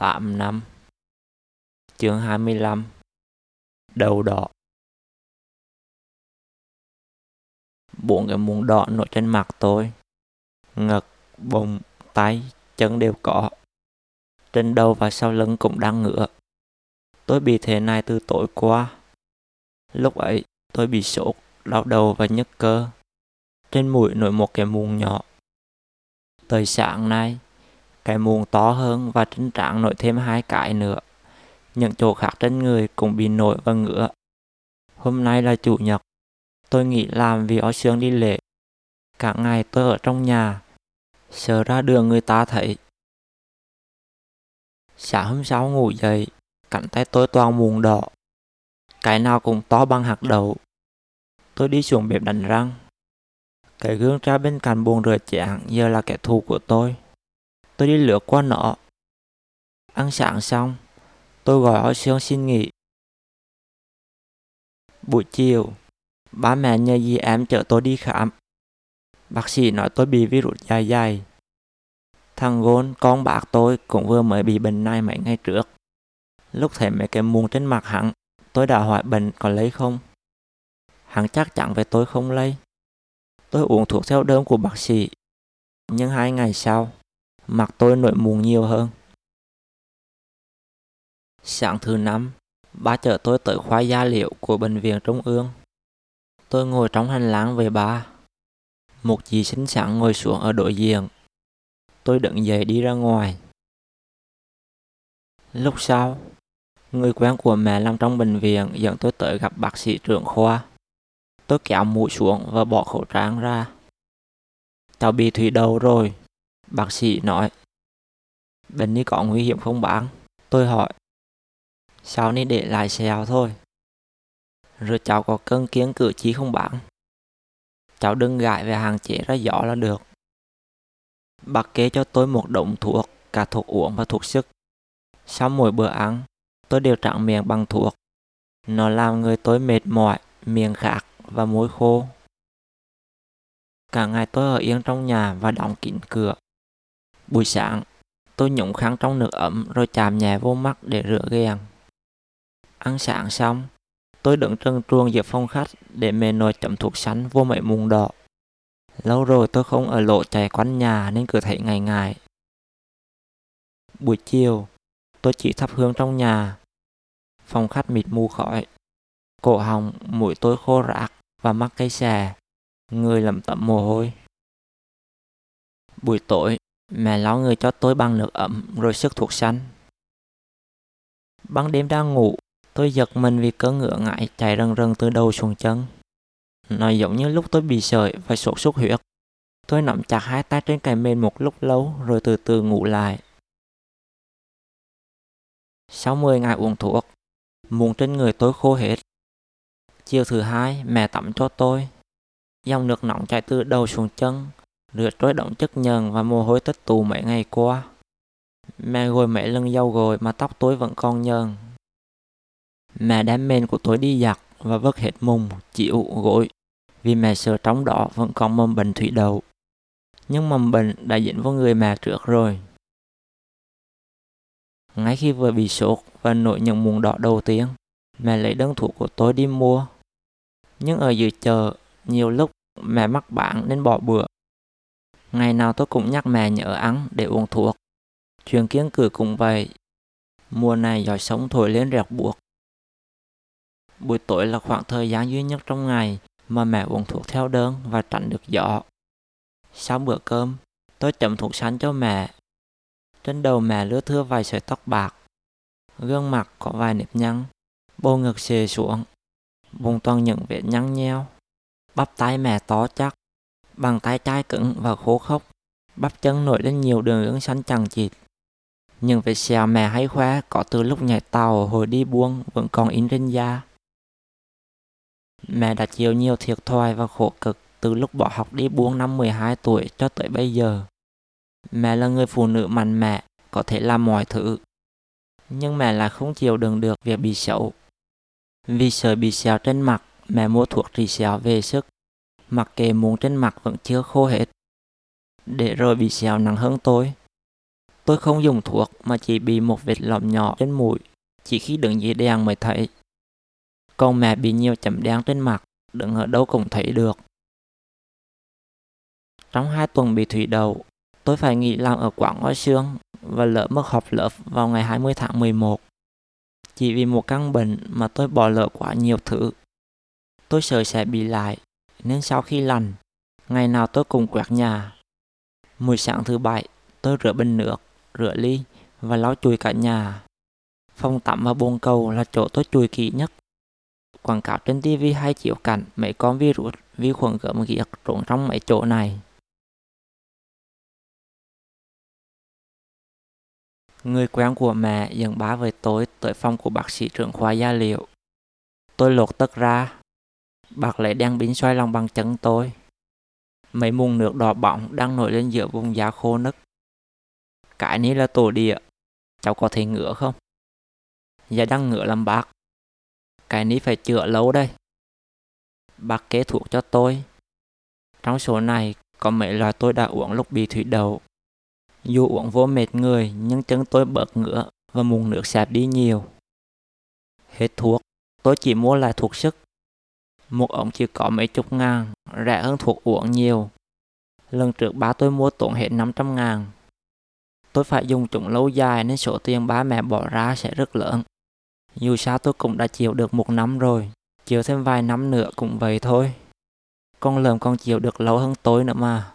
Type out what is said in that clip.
8 năm. Chương 25 Đầu đỏ. Bốn cái muỗng đỏ nổi trên mặt tôi. Ngực, bụng, tay, chân đều có. Trên đầu và sau lưng cũng đang ngựa Tôi bị thế này từ tối qua. Lúc ấy tôi bị sốt, đau đầu và nhức cơ. Trên mũi nổi một cái muỗng nhỏ. Tới sáng nay cái muỗng to hơn và trên trán nổi thêm hai cái nữa. Những chỗ khác trên người cũng bị nổi và ngứa. Hôm nay là chủ nhật. Tôi nghỉ làm vì ở sương đi lễ. Cả ngày tôi ở trong nhà. Sợ ra đường người ta thấy. Sáng hôm sau ngủ dậy, cánh tay tôi toàn mụn đỏ. Cái nào cũng to bằng hạt đậu. Tôi đi xuống bếp đánh răng. Cái gương ra bên cạnh buồn rửa chén giờ là kẻ thù của tôi tôi đi lướt qua nó. Ăn sáng xong, tôi gọi họ Sương xin nghỉ. Buổi chiều, ba mẹ nhờ gì em chở tôi đi khám. Bác sĩ nói tôi bị virus dài dài. Thằng Gôn, con bác tôi cũng vừa mới bị bệnh này mấy ngày trước. Lúc thấy mấy cái muôn trên mặt hắn, tôi đã hỏi bệnh có lấy không. Hắn chắc chắn về tôi không lấy. Tôi uống thuốc theo đơn của bác sĩ. Nhưng hai ngày sau, mặt tôi nổi mụn nhiều hơn. Sáng thứ năm, ba chở tôi tới khoa gia liệu của bệnh viện Trung ương. Tôi ngồi trong hành lang về ba. Một dì xinh xắn ngồi xuống ở đối diện. Tôi đứng dậy đi ra ngoài. Lúc sau, người quen của mẹ làm trong bệnh viện dẫn tôi tới gặp bác sĩ trưởng khoa. Tôi kéo mũi xuống và bỏ khẩu trang ra. Cháu bị thủy đầu rồi, Bác sĩ nói, Bệnh này có nguy hiểm không bác? Tôi hỏi, sao này để lại sẹo thôi. Rồi cháu có cân kiến cử chỉ không bác? Cháu đừng gãi về hàng chế ra gió là được. Bác kê cho tôi một đống thuốc, cả thuốc uống và thuốc sức. Sau mỗi bữa ăn, tôi đều trạng miệng bằng thuốc. Nó làm người tôi mệt mỏi, miệng khạc và môi khô. Cả ngày tôi ở yên trong nhà và đóng kín cửa. Buổi sáng, tôi nhúng khăn trong nước ấm rồi chạm nhẹ vô mắt để rửa ghen. Ăn sáng xong, tôi đứng trần truồng giữa phòng khách để mẹ nồi chấm thuốc sắn vô mấy mùng đỏ. Lâu rồi tôi không ở lộ chạy quanh nhà nên cứ thấy ngày ngày. Buổi chiều, tôi chỉ thắp hương trong nhà. Phòng khách mịt mù khói. Cổ họng, mũi tôi khô rạc và mắt cây xè. Người lẩm tẩm mồ hôi. Buổi tối, Mẹ lau người cho tôi bằng nước ấm rồi sức thuốc xanh. Ban đêm đang ngủ, tôi giật mình vì cơn ngựa ngại chạy rần rần từ đầu xuống chân. Nó giống như lúc tôi bị sởi và sốt xuất huyết. Tôi nắm chặt hai tay trên cái mền một lúc lâu rồi từ từ ngủ lại. Sau 10 ngày uống thuốc, mụn trên người tôi khô hết. Chiều thứ hai, mẹ tắm cho tôi. Dòng nước nóng chảy từ đầu xuống chân, rửa trôi động chất nhờn và mồ hôi tích tụ mấy ngày qua. Mẹ gội mấy lần dâu gội mà tóc tôi vẫn còn nhờn. Mẹ đem mền của tôi đi giặt và vứt hết mùng, chịu, gội vì mẹ sợ trong đó vẫn còn mầm bệnh thủy đậu. Nhưng mầm bệnh đã dính vào người mẹ trước rồi. Ngay khi vừa bị sốt và nổi những mụn đỏ đầu tiên, mẹ lấy đơn thuốc của tôi đi mua. Nhưng ở dưới chợ, nhiều lúc mẹ mắc bạn nên bỏ bữa Ngày nào tôi cũng nhắc mẹ nhớ ăn để uống thuốc. Chuyện kiến cử cũng vậy. Mùa này gió sống thổi lên rẹt buộc. Buổi tối là khoảng thời gian duy nhất trong ngày mà mẹ uống thuốc theo đơn và tránh được gió. Sau bữa cơm, tôi chậm thuốc sắn cho mẹ. Trên đầu mẹ lứa thưa vài sợi tóc bạc. Gương mặt có vài nếp nhăn, bầu ngực xề xuống, vùng toàn những vết nhăn nheo. Bắp tay mẹ to chắc, Bàn tay chai cứng và khô khốc, bắp chân nổi lên nhiều đường gân xanh chằng chịt. Nhưng vết sẹo mẹ hay khoe có từ lúc nhảy tàu hồi đi buông vẫn còn in trên da. Mẹ đã chịu nhiều thiệt thòi và khổ cực từ lúc bỏ học đi buông năm 12 tuổi cho tới bây giờ. Mẹ là người phụ nữ mạnh mẽ, có thể làm mọi thứ. Nhưng mẹ lại không chịu đựng được việc bị xấu. Vì sợ bị sẹo trên mặt, mẹ mua thuốc trị sẹo về sức mặc kệ mụn trên mặt vẫn chưa khô hết. Để rồi bị sẹo nặng hơn tôi. Tôi không dùng thuốc mà chỉ bị một vết lõm nhỏ trên mũi, chỉ khi đứng dưới đèn mới thấy. Còn mẹ bị nhiều chấm đen trên mặt, đứng ở đâu cũng thấy được. Trong hai tuần bị thủy đậu, tôi phải nghỉ làm ở quảng hoa xương và lỡ mất học lớp vào ngày 20 tháng 11. Chỉ vì một căn bệnh mà tôi bỏ lỡ quá nhiều thứ. Tôi sợ sẽ bị lại, nên sau khi lành, ngày nào tôi cùng quét nhà. Buổi sáng thứ bảy, tôi rửa bình nước, rửa ly và lau chùi cả nhà. Phòng tắm và bồn cầu là chỗ tôi chùi kỹ nhất. Quảng cáo trên TV hay chiếu cảnh mấy con virus, vi khuẩn gớm ghiếc trốn trong mấy chỗ này. Người quen của mẹ dẫn bá với tôi tới phòng của bác sĩ trưởng khoa gia liệu. Tôi lột tất ra. Bác lấy đang bính xoay lòng bằng chân tôi. Mấy mùng nước đỏ bỏng đang nổi lên giữa vùng da khô nứt. Cái này là tổ địa. Cháu có thể ngửa không? Dạ đang ngửa làm bác. Cái này phải chữa lâu đây. Bác kế thuốc cho tôi. Trong số này có mấy loại tôi đã uống lúc bị thủy đầu dù uống vô mệt người nhưng chân tôi bớt ngựa và mùn nước sạp đi nhiều. Hết thuốc, tôi chỉ mua lại thuốc sức. Một ống chỉ có mấy chục ngàn, rẻ hơn thuốc uống nhiều. Lần trước ba tôi mua tốn hết 500 ngàn. Tôi phải dùng chúng lâu dài nên số tiền ba mẹ bỏ ra sẽ rất lớn. Dù sao tôi cũng đã chịu được một năm rồi, chịu thêm vài năm nữa cũng vậy thôi. Con lợm còn chịu được lâu hơn tôi nữa mà.